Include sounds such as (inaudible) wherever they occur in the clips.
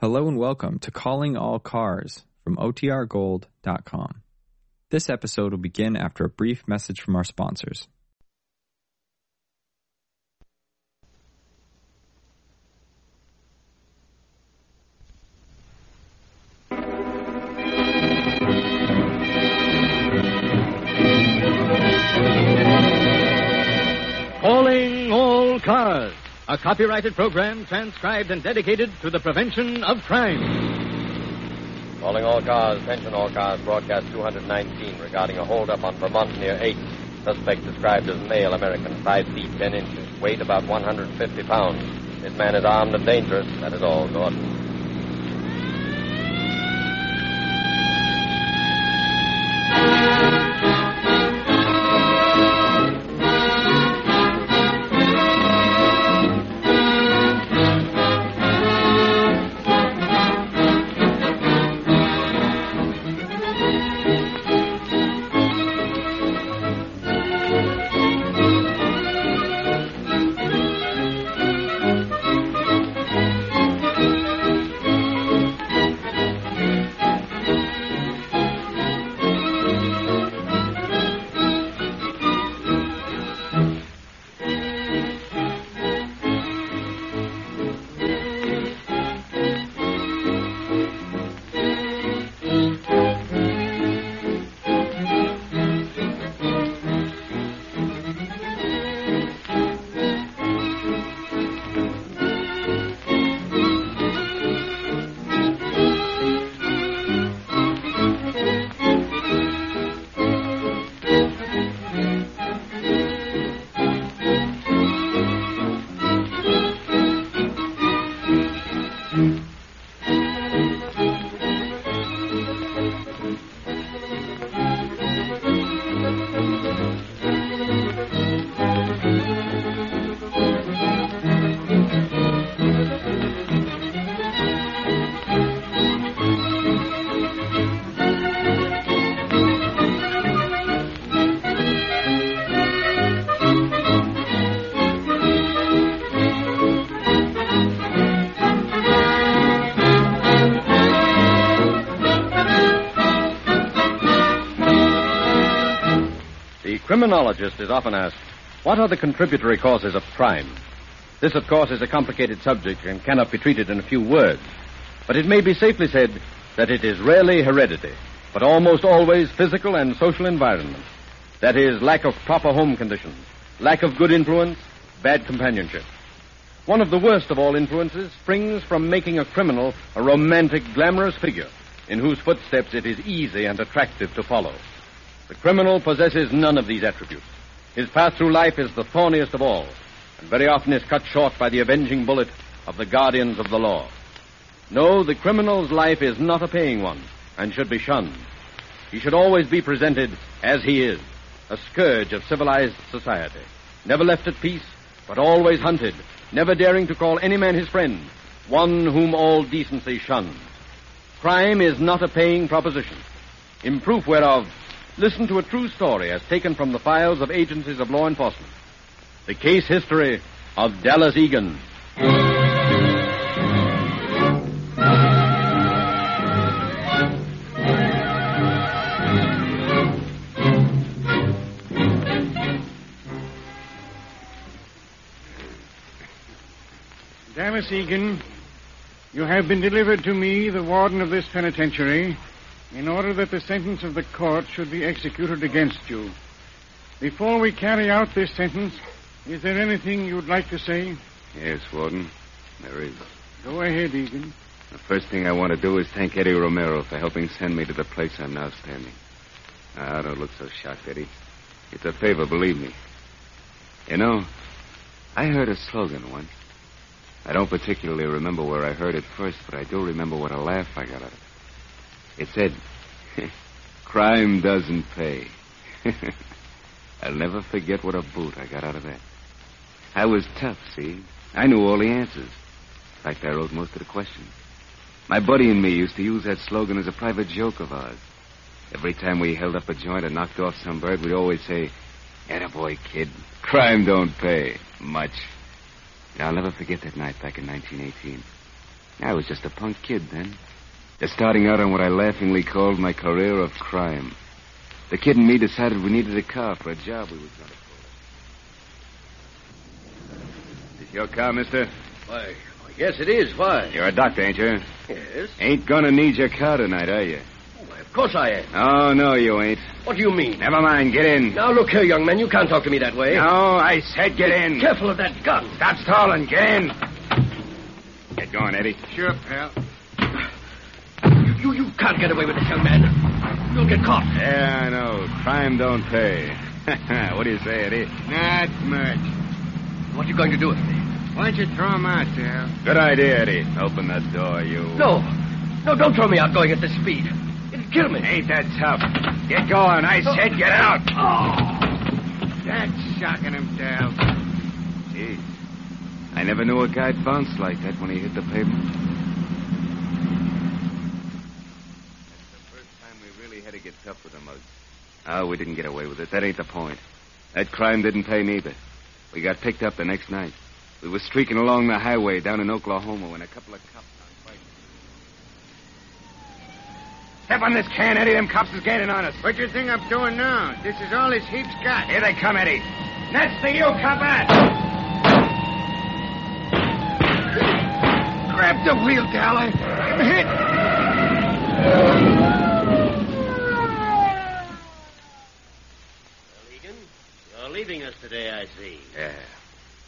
Hello and welcome to Calling All Cars from OTRGold.com. This episode will begin after a brief message from our sponsors. A copyrighted program transcribed and dedicated to the prevention of crime. Calling all cars, attention all cars, broadcast 219 regarding a holdup on Vermont near 8. Suspect described as male American, 5 feet 10 inches, weight about 150 pounds. This man is armed and dangerous. That is all, Gordon. Criminologist is often asked, what are the contributory causes of crime? This, of course, is a complicated subject and cannot be treated in a few words. But it may be safely said that it is rarely heredity, but almost always physical and social environment. That is, lack of proper home conditions, lack of good influence, bad companionship. One of the worst of all influences springs from making a criminal a romantic, glamorous figure in whose footsteps it is easy and attractive to follow. The criminal possesses none of these attributes. His path through life is the thorniest of all, and very often is cut short by the avenging bullet of the guardians of the law. No, the criminal's life is not a paying one, and should be shunned. He should always be presented as he is, a scourge of civilized society, never left at peace, but always hunted, never daring to call any man his friend, one whom all decency shuns. Crime is not a paying proposition. In proof whereof, listen to a true story as taken from the files of agencies of law enforcement. The case history of Dallas Egan. Dallas Egan, you have been delivered to me, the warden of this penitentiary, in order that the sentence of the court should be executed against you. Before we carry out this sentence, is there anything you'd like to say? Yes, Warden. There is. Go ahead, Egan. The first thing I want to do is thank Eddie Romero for helping send me to the place I'm now standing. Ah, don't look so shocked, Eddie. It's a favor, believe me. You know, I heard a slogan once. I don't particularly remember where I heard it first, but I do remember what a laugh I got out of it. It said, (laughs) crime doesn't pay. (laughs) I'll never forget what a boot I got out of that. I was tough, see? I knew all the answers. In fact, I wrote most of the questions. My buddy and me used to use that slogan as a private joke of ours. Every time we held up a joint or knocked off some bird, we'd always say, Attaboy, kid. Crime don't pay. Much. And I'll never forget that night back in 1918. I was just a punk kid then. Just starting out on what I laughingly called my career of crime. The kid and me decided we needed a car for a job we were going to pull. Is your car, mister? Why, yes, it is. Why? You're a doctor, ain't you? Yes. Ain't gonna need your car tonight, are you? Oh, why, of course I am. Oh, no, you ain't. What do you mean? Never mind, get in. Now, look here, young man. You can't talk to me that way. No, I said get in. Careful of that gun. Stop stalling, get in. Get going, Eddie. Sure, pal. You, you can't get away with this, young man. You'll get caught. Yeah, I know. Crime don't pay. (laughs) what do you say, Eddie? Not much. What are you going to do with me? Why don't you throw him out, Dale? Good idea, Eddie. Open that door, you. No. No, don't throw me out going at this speed. It'll kill me. Ain't that tough? Get going. I said get out. Oh! That's shocking him, Dale. Gee, I never knew a guy'd bounce like that when he hit the pavement. That's the first time we really had to get tough with the mug. Oh, we didn't get away with it. That ain't the point. That crime didn't pay neither. We got picked up the next night. We were streaking along the highway down in Oklahoma when a couple of cops on bikes. Step on this can, Eddie. Them cops is gaining on us. What you think I'm doing now? This is all this heap's got. Here they come, Eddie. Next to you, copper. Grab the wheel, Dal. I'm hit. Well, Egan, you're leaving us today, I see. Yeah,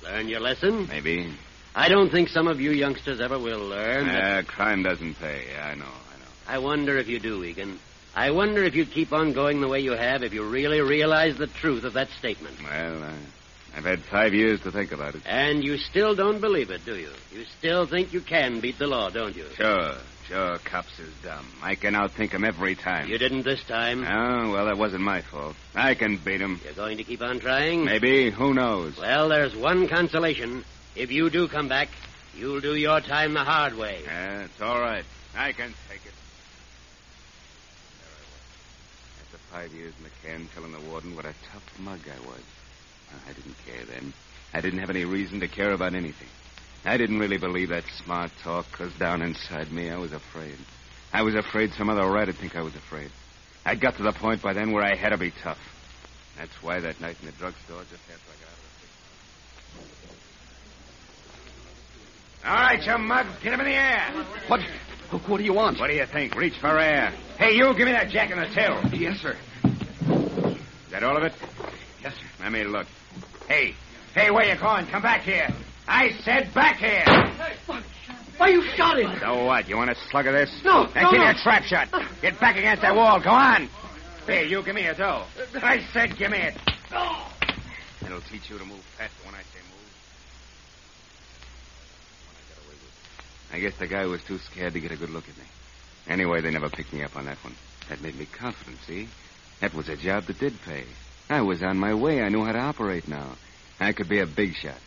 Learn your lesson? maybe. I don't think some of you youngsters ever will learn. but Uh, crime doesn't pay. Yeah, I know, I know. I wonder if you do, Egan. I wonder if you'd keep on going the way you have if you really realize the truth of that statement. Well, uh, I've had five years to think about it. And you still don't believe it, do you? You still think you can beat the law, don't you? Sure, sure, cops is dumb. I can outthink 'em every time. You didn't this time. Oh, well, that wasn't my fault. I can beat 'em. You're going to keep on trying? Maybe. Who knows? Well, there's one consolation. If you do come back, you'll do your time the hard way. Yeah, it's all right. I can take it. There I was. After five years in the can, telling the warden what a tough mug I was. I didn't care then. I didn't have any reason to care about anything. I didn't really believe that smart talk, because down inside me, I was afraid. I was afraid some other rat'd think I was afraid. I'd got to the point by then where I had to be tough. That's why that night in the drugstore, just after I got out of the All right, you mug, get him in the air. What? What do you want? What do you think? Reach for air. Hey, you, give me that jack in the tail. Yes, sir. Is that all of it? Yes, sir. Let me look. Hey, hey, where you going? Come back here. I said back here. Why, you shot him. So what? You want a slug of this? No, Then no, give me no. a trap shot. Get back against that wall. Go on. Here, you give me a dough. I said give me it. It'll teach you to move faster when I say move. When I got away with it. I guess the guy was too scared to get a good look at me. Anyway, they never picked me up on that one. That made me confident, see? That was a job that did pay. I was on my way. I knew how to operate now. I could be a big shot.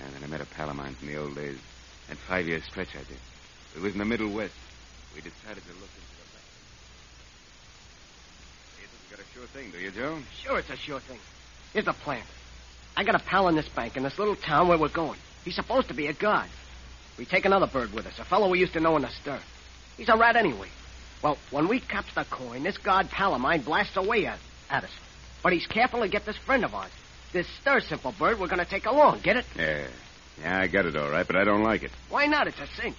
And then I met a pal of mine from the old days. That five-year stretch I did. It was in the Middle West. We decided to look into the think you got a sure thing, do you, Joe? Sure, it's a sure thing. Here's the plan. I got a pal in this bank in this little town where we're going. He's supposed to be a guard. We take another bird with us, a fellow we used to know in the stir. He's a rat anyway. Well, when we cops the coin, this guard pal of mine blasts away at, at us. But he's careful to get this friend of ours. This stir simple bird we're going to take along. Get it? Yeah. Yeah, I got it all right, but I don't like it. Why not? It's a cinch.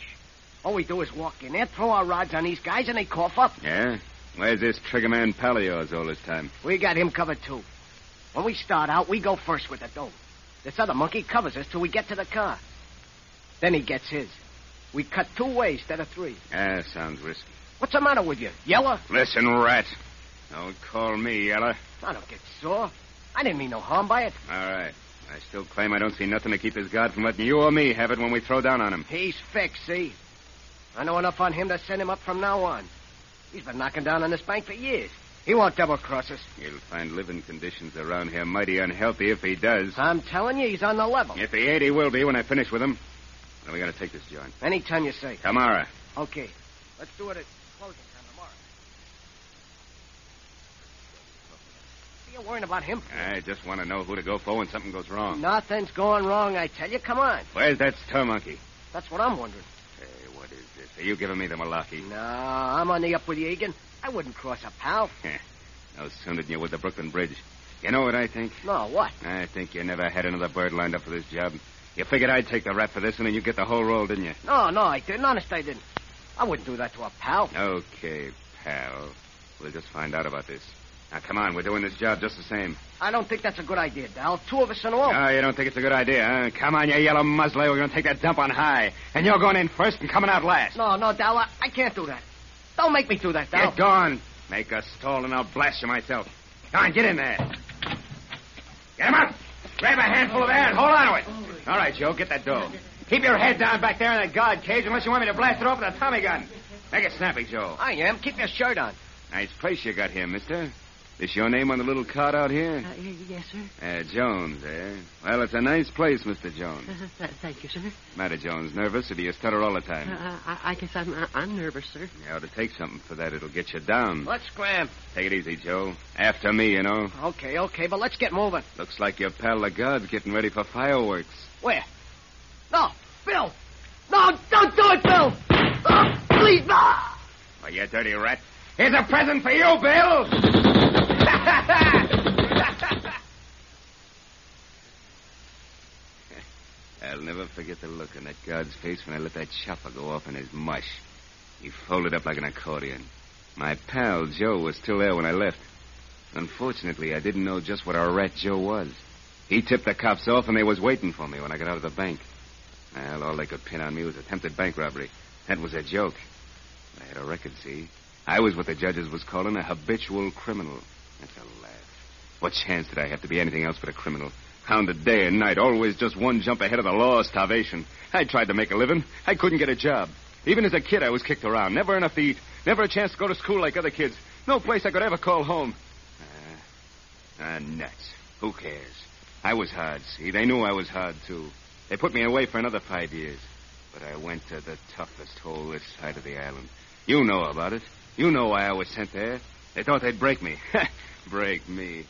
All we do is walk in there, throw our rods on these guys, and they cough up. Yeah? Where's this triggerman pal of yours all this time? We got him covered, too. When we start out, we go first with the dough. This other monkey covers us till we get to the car. Then he gets his. We cut two ways instead of three. Ah, sounds risky. What's the matter with you? Yeller? Listen, rat. Don't call me Yeller. I don't get sore. I didn't mean no harm by it. All right. I still claim I don't see nothing to keep this guard from letting you or me have it when we throw down on him. He's fixed, see? I know enough on him to send him up from now on. He's been knocking down on this bank for years. He won't double cross us. He'll find living conditions around here mighty unhealthy if he does. I'm telling you, he's on the level. If he ain't, he will be when I finish with him. When are we going to take this joint? Anytime you say. Tomorrow. Okay. Let's do it at closing time tomorrow. What are you worrying about him for? I just want to know who to go for when something goes wrong. Nothing's going wrong, I tell you. Come on. Where's that stir monkey? That's what I'm wondering. Hey, what is this? Are you giving me the malarkey? No, I'm on the up with you, Egan. I wouldn't cross a pal. (laughs) no sooner than you with the Brooklyn Bridge. You know what I think? No, what? I think you never had another bird lined up for this job. You figured I'd take the rap for this one and you get the whole roll, didn't you? No, no, I didn't. Honest, I didn't. I wouldn't do that to a pal. Okay, pal. We'll just find out about this. Now, come on. We're doing this job just the same. I don't think that's a good idea, Dal. Two of us in all. Oh, you don't think it's a good idea, huh? Come on, you yellow muzzler. We're going to take that dump on high. And you're going in first and coming out last. No, no, Dal. I, I can't do that. Don't make me do that, Dal. Get going. Make a stall and I'll blast you myself. Come on, get in there. Get him up. Grab a handful of air and hold on to it. All right, Joe, get that dough. Keep your head down back there in that guard cage unless you want me to blast it off with a Tommy gun. Make it snappy, Joe. I am. Keep your shirt on. Nice place you got here, mister. This your name on the little card out here? Uh, yes, sir. Uh, Jones, eh? Well, it's a nice place, Mr. Jones. Uh, thank you, sir. Matter, Jones? Nervous, or do you stutter all the time? Uh, I, I, guess I'm, uh, I'm nervous, sir. You ought to take something for that. It'll get you down. Let's scram. Take it easy, Joe. After me, you know. Okay, okay, but let's get moving. Looks like your pal the guard's getting ready for fireworks. Where? No, Bill. No, don't do it, Bill. Oh, please, no. Why, you dirty rat. Here's a present for you, Bill. I'll never forget the look on that guard's face when I let that chopper go off in his mush. He folded up like an accordion. My pal, Joe, was still there when I left. Unfortunately, I didn't know just what a rat Joe was. He tipped the cops off, and they was waiting for me when I got out of the bank. Well, all they could pin on me was attempted bank robbery. That was a joke. I had a record, see? I was what the judges was calling a habitual criminal. That's a laugh. What chance did I have to be anything else but a criminal? Hounded day and night, always just one jump ahead of the law, starvation. I tried to make a living. I couldn't get a job. Even as a kid, I was kicked around. Never enough to eat. Never a chance to go to school like other kids. No place I could ever call home. Ah, ah nuts. Who cares? I was hard, see? They knew I was hard, too. They put me away for another five years. But I went to the toughest hole this side of the island. You know about it. You know why I was sent there. They thought they'd break me. (laughs) break me.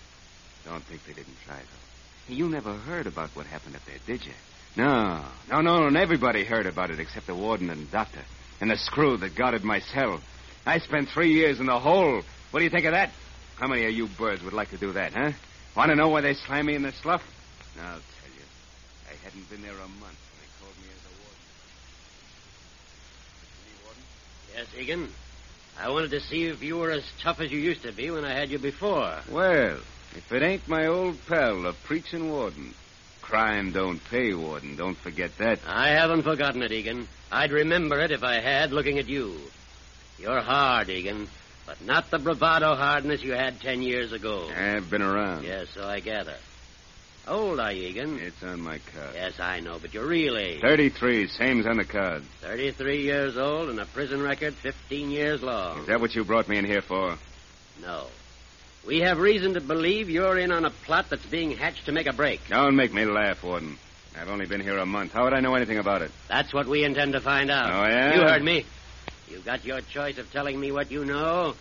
Don't think they didn't try, though. You never heard about what happened up there, did you? No, no, no, and everybody heard about it except the warden and the doctor and the screw that guarded my cell. I spent three years in the hole. What do you think of that? How many of you birds would like to do that, huh? Want to know why they slam me in the slough? I'll tell you. I hadn't been there a month when they called me as a warden. Yes, Egan. I wanted to see if you were as tough as you used to be when I had you before. Well, if it ain't my old pal, the preaching warden. Crime don't pay, warden. Don't forget that. I haven't forgotten it, Egan. I'd remember it if I had, looking at you. You're hard, Egan, but not the bravado hardness you had ten years ago. I've been around. Yes, so I gather. How old are you, Egan? It's on my card. Yes, I know, but your real age. 33, same's on the card. 33 years old and a prison record 15 years long. Is that what you brought me in here for? No. We have reason to believe you're in on a plot that's being hatched to make a break. Don't make me laugh, Warden. I've only been here a month. How would I know anything about it? That's what we intend to find out. Oh, yeah? You heard me. You've got your choice of telling me what you know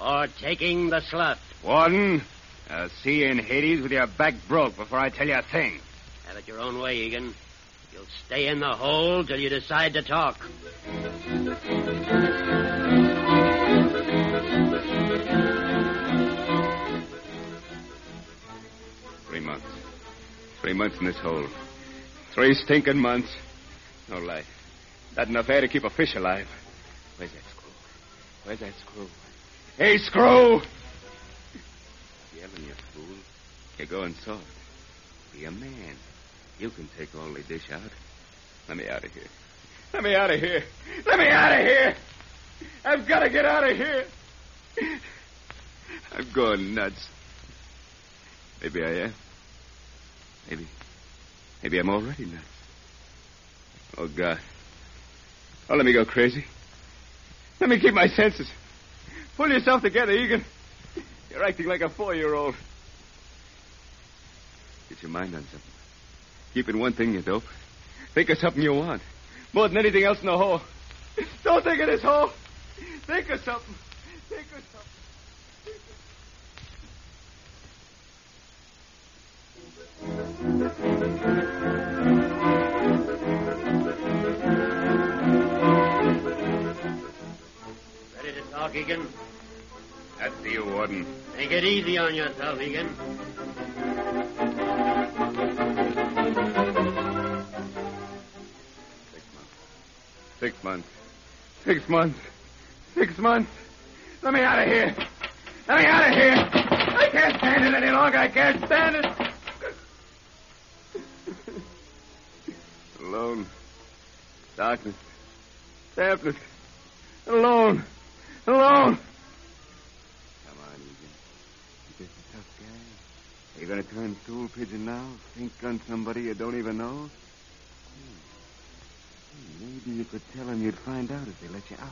or taking the slut. Warden, I'll see you in Hades with your back broke before I tell you a thing. Have it your own way, Egan. You'll stay in the hole till you decide to talk. Three months. Three months in this hole. Three stinking months. No lie. Not enough air to keep a fish alive. Where's that screw? Where's that screw? Hey, screw! Fool. You're going soft. Be a man. You can take all the dish out. Let me out of here. Let me out of here. Let me out of here. I've got to get out of here. I'm going nuts. Maybe I am. Maybe. Maybe I'm already nuts. Oh, God. Oh, let me go crazy. Let me keep my senses. Pull yourself together, Egan. You're acting like a four year old. Get your mind on something. Keep it one thing, you dope. Think of something you want. More than anything else in the hole. Don't think of this hole. Think of something. Think of something. Think of... Talk, Egan. That's you, Warden. Take it easy on yourself, Egan. Six months. Six months. Six months. Let me out of here. Let me out of here. I can't stand it any longer. I can't stand it. Alone. Darkness. Dampness. Alone. Alone. Come on, Egan. You're just a tough guy. Are you going to turn stool pigeon now? Think on somebody you don't even know? Maybe you could tell them you'd find out if they let you out.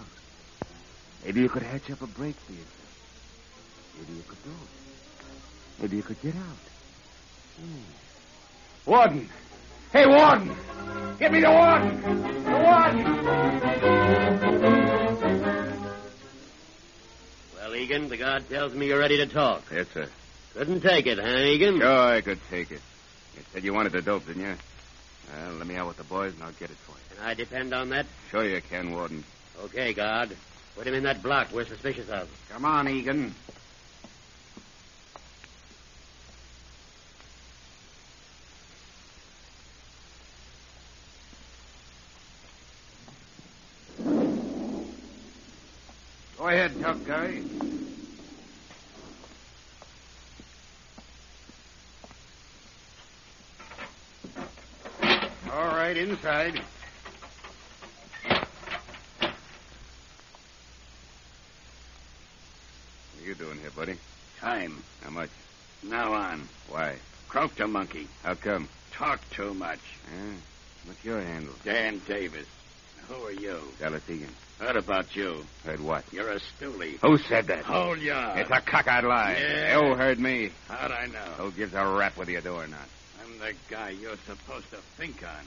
Maybe you could hatch up a break for yourself. Maybe you could do it. Maybe you could get out. Hmm. Warden! Hey, Warden! Get me the Warden! The Warden! Well, Egan, the guard tells me you're ready to talk. Yes, sir. Couldn't take it, huh, Egan? Sure, I could take it. You said you wanted the dope, didn't you? Well, let me out with the boys and I'll get it for you. Can I depend on that? Sure you can, Warden. Okay, guard. Put him in that block we're suspicious of. Come on, Egan. Go ahead, tough guy. All right, inside. What are you doing here, buddy? Time. How much? Now on. Why? Croaked a monkey. How come? Talk too much. Eh? What's your handle? Dan Davis. Who are you? Dallas Egan. Heard about you. Heard what? You're a stoolie. Who said that? Hold your. It's a cockeyed lie. Yeah. You heard me. How'd I know? Who gives a rap whether you do or not? I'm the guy you're supposed to think on.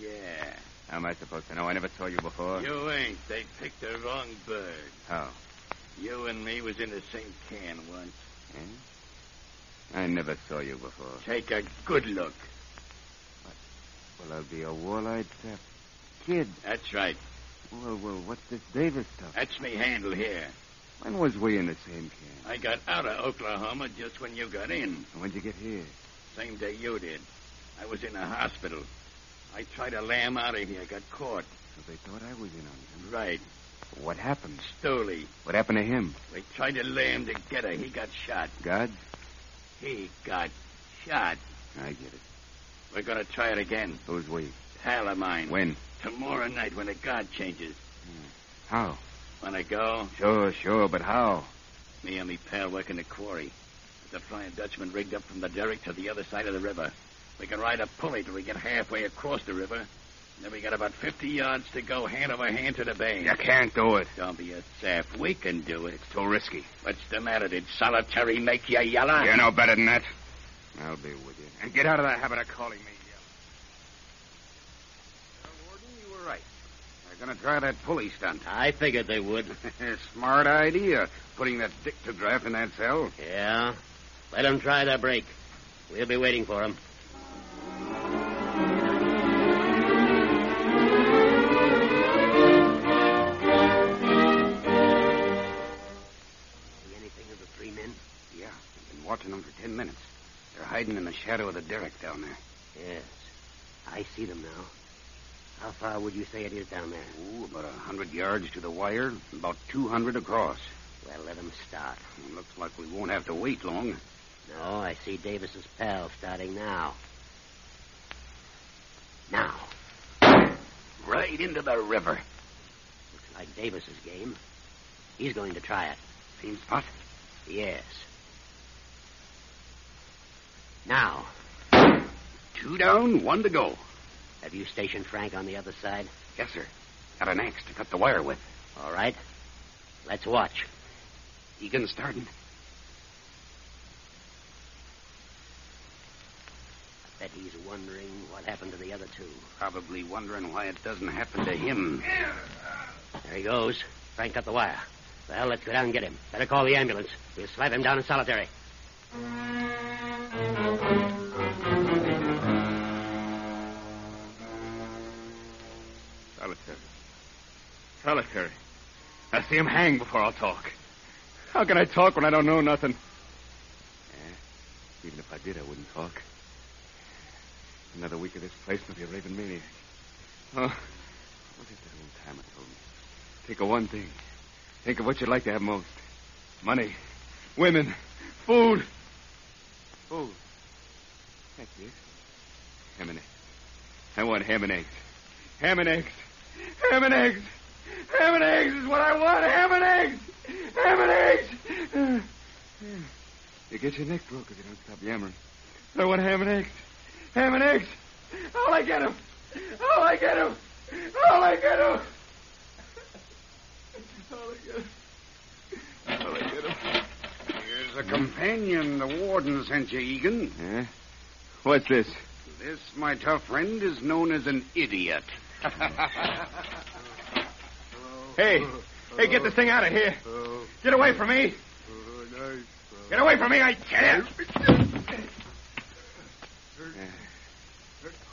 Yeah. How am I supposed to know? I never saw you before. You ain't. They picked the wrong bird. How? You and me was in the same can once. Eh? I never saw you before. Take a good look. Well, I'll be a wall-eyed sap kid. That's right. Well, well, what's this Davis stuff? That's me handle here. When was we in the same camp? I got out of Oklahoma just when you got in. And When'd you get here? Same day you did. I was in a hospital. I tried to lam out of here. Got caught. So they thought I was in on it. Right. What happened? Stoley. What happened to him? They tried to lay him together. He got shot. God? He got shot. I get it. We're going to try it again. Who's we? Pal of mine. When? Tomorrow night when the guard changes. Hmm. How? Want to go? Sure, sure, but how? Me and me pal work in the quarry. There's a Flying Dutchman rigged up from the derrick to the other side of the river. We can ride a pulley till we get halfway across the river. Then we got about 50 yards to go hand over hand to the bay. You can't do it. Don't be a sap. We can do it. It's too risky. What's the matter? Did solitary make you yeller? You know better than that. I'll be with you. And get out of the habit of calling me yellow. Well, Warden, you were right. They're going to try that pulley stunt. I figured they would. (laughs) Smart idea, putting that dictograph in that cell. Yeah. Let them try their break. We'll be waiting for them. I've been watching them for ten minutes. They're hiding in the shadow of the derrick down there. Yes. I see them now. How far would you say it is down there? Ooh, about a hundred yards to the wire, about two hundred across. Well, let them start. Looks like we won't have to wait long. No, I see Davis's pal starting now. Now. Right into the river. Looks like Davis's game. He's going to try it. Same spot? Yes. Now. Two down, one to go. Have you stationed Frank on the other side? Yes, sir. Got an axe to cut the wire with. All right. Let's watch. Egan starting. I bet he's wondering what happened to the other two. Probably wondering why it doesn't happen to him. There he goes. Frank cut the wire. Well, let's go down and get him. Better call the ambulance. We'll slap him down in solitary. Solitary. Solitary. I'll see him hang before I'll talk. How can I talk when I don't know nothing? Yeah. Even if I did, I wouldn't talk. Another week of this place, and I'll be a raving maniac. Oh, what did that old timer told me? Think of one thing. Think of what you'd like to have most. Money, women, food. Oh. Food. That's it. Ham and eggs. I want ham and eggs. Ham and eggs. Ham and eggs. Ham and eggs is what I want. Ham and eggs. Ham and eggs. You get your neck broke if you don't stop yammering. I want ham and eggs. Ham and eggs. All I get 'em. All I get 'em. All I get 'em. (laughs) All I get 'em. All I get 'em. Here's a companion the warden sent you, Egan. Yeah? What's this? This, my tough friend, is known as an idiot. (laughs) Hey, hey, get this thing out of here. Get away from me. Get away from me, I tell you. Uh,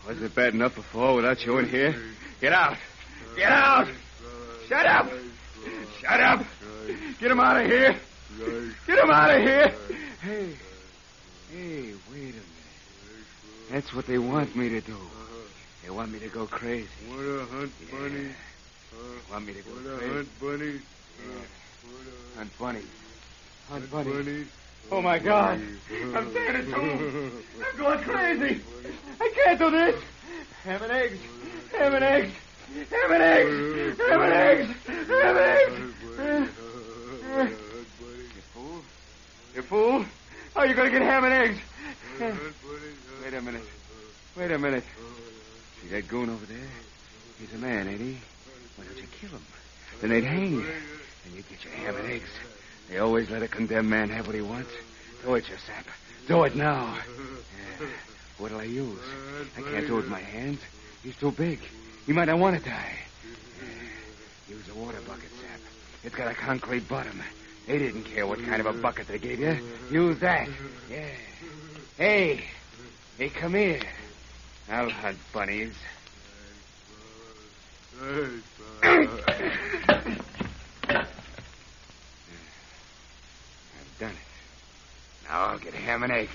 wasn't it bad enough before without you in here? Get out. Get out. Shut up. Shut up. Get him out of here. Get him out of here. Hey, hey, wait a minute. That's what they want me to do. They want me to go crazy. What a hunt, bunny. They want me to go What a crazy. hunt, bunny. Hunt bunny. Hunt bunny. Oh, my God. I'm turning to I'm going crazy. I can't do this. Ham and eggs. Ham and eggs. Ham and eggs. Ham and eggs. Ham and eggs. You fool. You fool. How are you going to get ham and eggs? Wait a minute. Wait a minute. See that goon over there? He's a man, ain't he? Why don't you kill him? Then they'd hang you. And you'd get your ham and eggs. They always let a condemned man have what he wants. Do it, sap. Do it now. Yeah. What'll I use? I can't do it with my hands. He's too big. He might not want to die. Yeah. Use a water bucket, sap. It's got a concrete bottom. They didn't care what kind of a bucket they gave you. Use that. Yeah. Hey. Hey, come here. I'll hunt bunnies. I've done it. Now I'll get ham and eggs.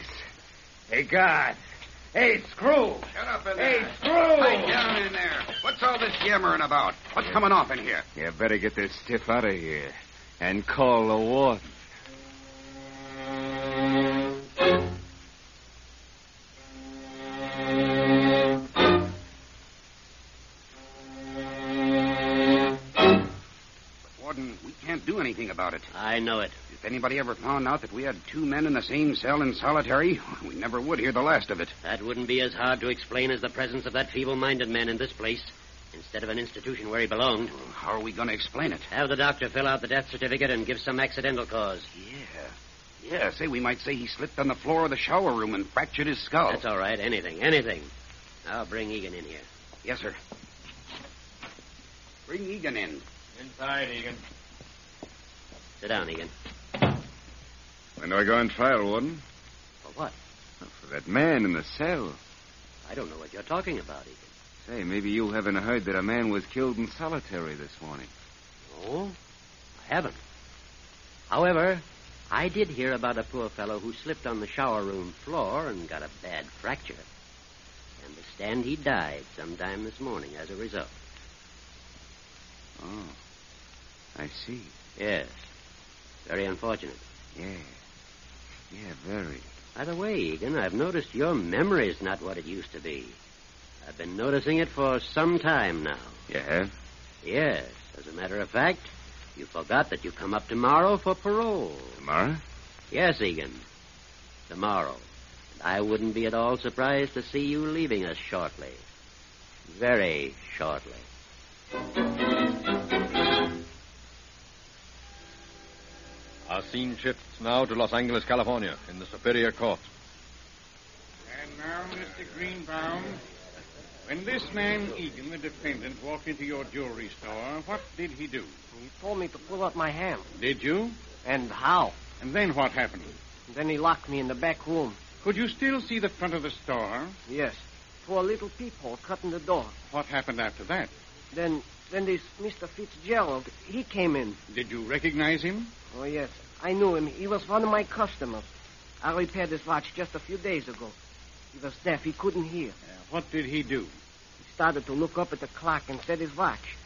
Hey, God. Hey, Screw. Shut up in there. Hey. Screw. Hey, down in there. What's all this yammering about? What's coming off in here? You better get this stiff out of here and call the warden. Warden, we can't do anything about it. I know it. If anybody ever found out that we had two men in the same cell in solitary, we never would hear the last of it. That wouldn't be as hard to explain as the presence of that feeble-minded man in this place, instead of an institution where he belonged. How are we going to explain it? Have the doctor fill out the death certificate and give some accidental cause. Yeah. Yeah, say we might say he slipped on the floor of the shower room and fractured his skull. That's all right. Anything, anything. I'll bring Egan in here. Yes, sir. Bring Egan in. Inside, Egan. Sit down, Egan. When do I go on trial, Warden? For what? For that man in the cell. I don't know what you're talking about, Egan. Say, maybe you haven't heard that a man was killed in solitary this morning. No, I haven't. However, I did hear about a poor fellow who slipped on the shower room floor and got a bad fracture. I Understand he died sometime this morning as a result. Oh, I see. Yes. Very unfortunate. Yeah. Yeah, very. By the way, Egan, I've noticed your memory's not what it used to be. I've been noticing it for some time now. You have? Yes. As a matter of fact, you forgot that you come up tomorrow for parole. Tomorrow? Yes, Egan. Tomorrow. And I wouldn't be at all surprised to see you leaving us shortly. Very shortly. Our scene shifts now to Los Angeles, California, in the Superior Court. And now, Mr. Greenbaum, when this man, Egan, the defendant, walked into your jewelry store, what did he do? He told me to pull out my hand. Did you? And how? And then what happened? Then he locked me in the back room. Could you still see the front of the store? Yes. Through a little peephole cut in the door. What happened after that? Then Then this Mr. Fitzgerald, he came in. Did you recognize him? Oh, yes. I knew him. He was one of my customers. I repaired his watch just a few days ago. He was deaf. He couldn't hear. Uh, what did he do? Started to look up at the clock and set his watch.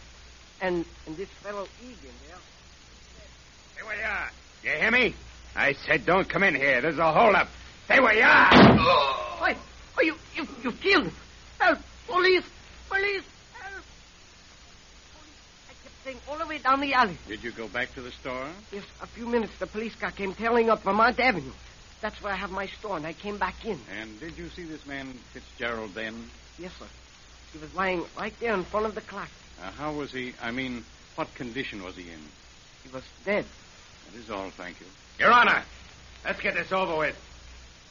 And, and this fellow Egan there. Stay where you are. You hear me? I said don't come in here. There's a holdup. Stay where you are. Oh. Why? Oh, you, you, you killed him. Help! Police! Police! Help! I kept saying all the way down the alley. Did you go back to the store? Yes, a few minutes the police car came tailing up Vermont Avenue. That's where I have my store, and I came back in. And did you see this man Fitzgerald then? Yes, sir. He was lying right there in front of the clock. Uh, how was he? I mean, what condition was he in? He was dead. That is all, thank you. Your Honor, let's get this over with.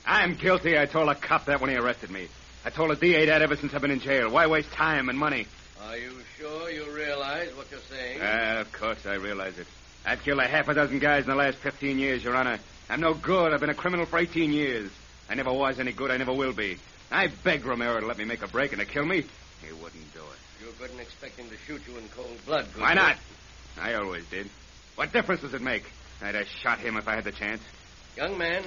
I'm guilty. I told a cop that when he arrested me. I told a DA that ever since I've been in jail. Why waste time and money? Are you sure you realize what you're saying? Uh, of course I realize it. I've killed a half a dozen guys in the last 15 years, Your Honor. I'm no good. I've been a criminal for 18 years. I never was any good. I never will be. I begged Romero to let me make a break and to kill me. He wouldn't do it. You're good in expecting to shoot you in cold blood. Goodwin. Why not? I always did. What difference does it make? I'd have shot him if I had the chance. Young man,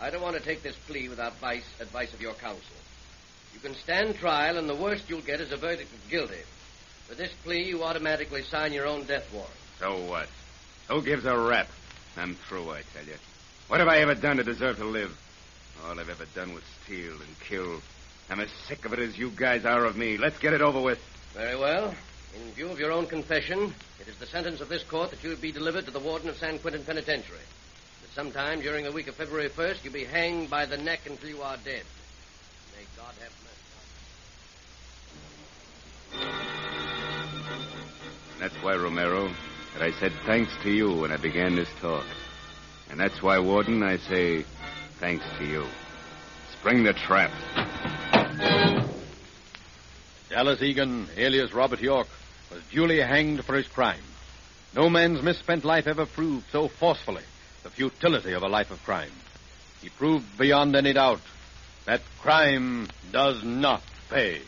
I don't want to take this plea without advice, advice of your counsel. You can stand trial, and the worst you'll get is a verdict of guilty. With this plea, you automatically sign your own death warrant. So what? Who gives a rap? I'm through, I tell you. What have I ever done to deserve to live? All I've ever done was steal and kill. I'm as sick of it as you guys are of me. Let's get it over with. Very well. In view of your own confession, it is the sentence of this court that you be delivered to the warden of San Quentin Penitentiary. That sometime during the week of February 1st, you be hanged by the neck until you are dead. May God have mercy. That's why, Romero, that I said thanks to you when I began this talk. And that's why, Warden, I say thanks to you. Spring the trap. Dallas Egan, alias Robert York, was duly hanged for his crime. No man's misspent life ever proved so forcefully the futility of a life of crime. He proved beyond any doubt that crime does not pay.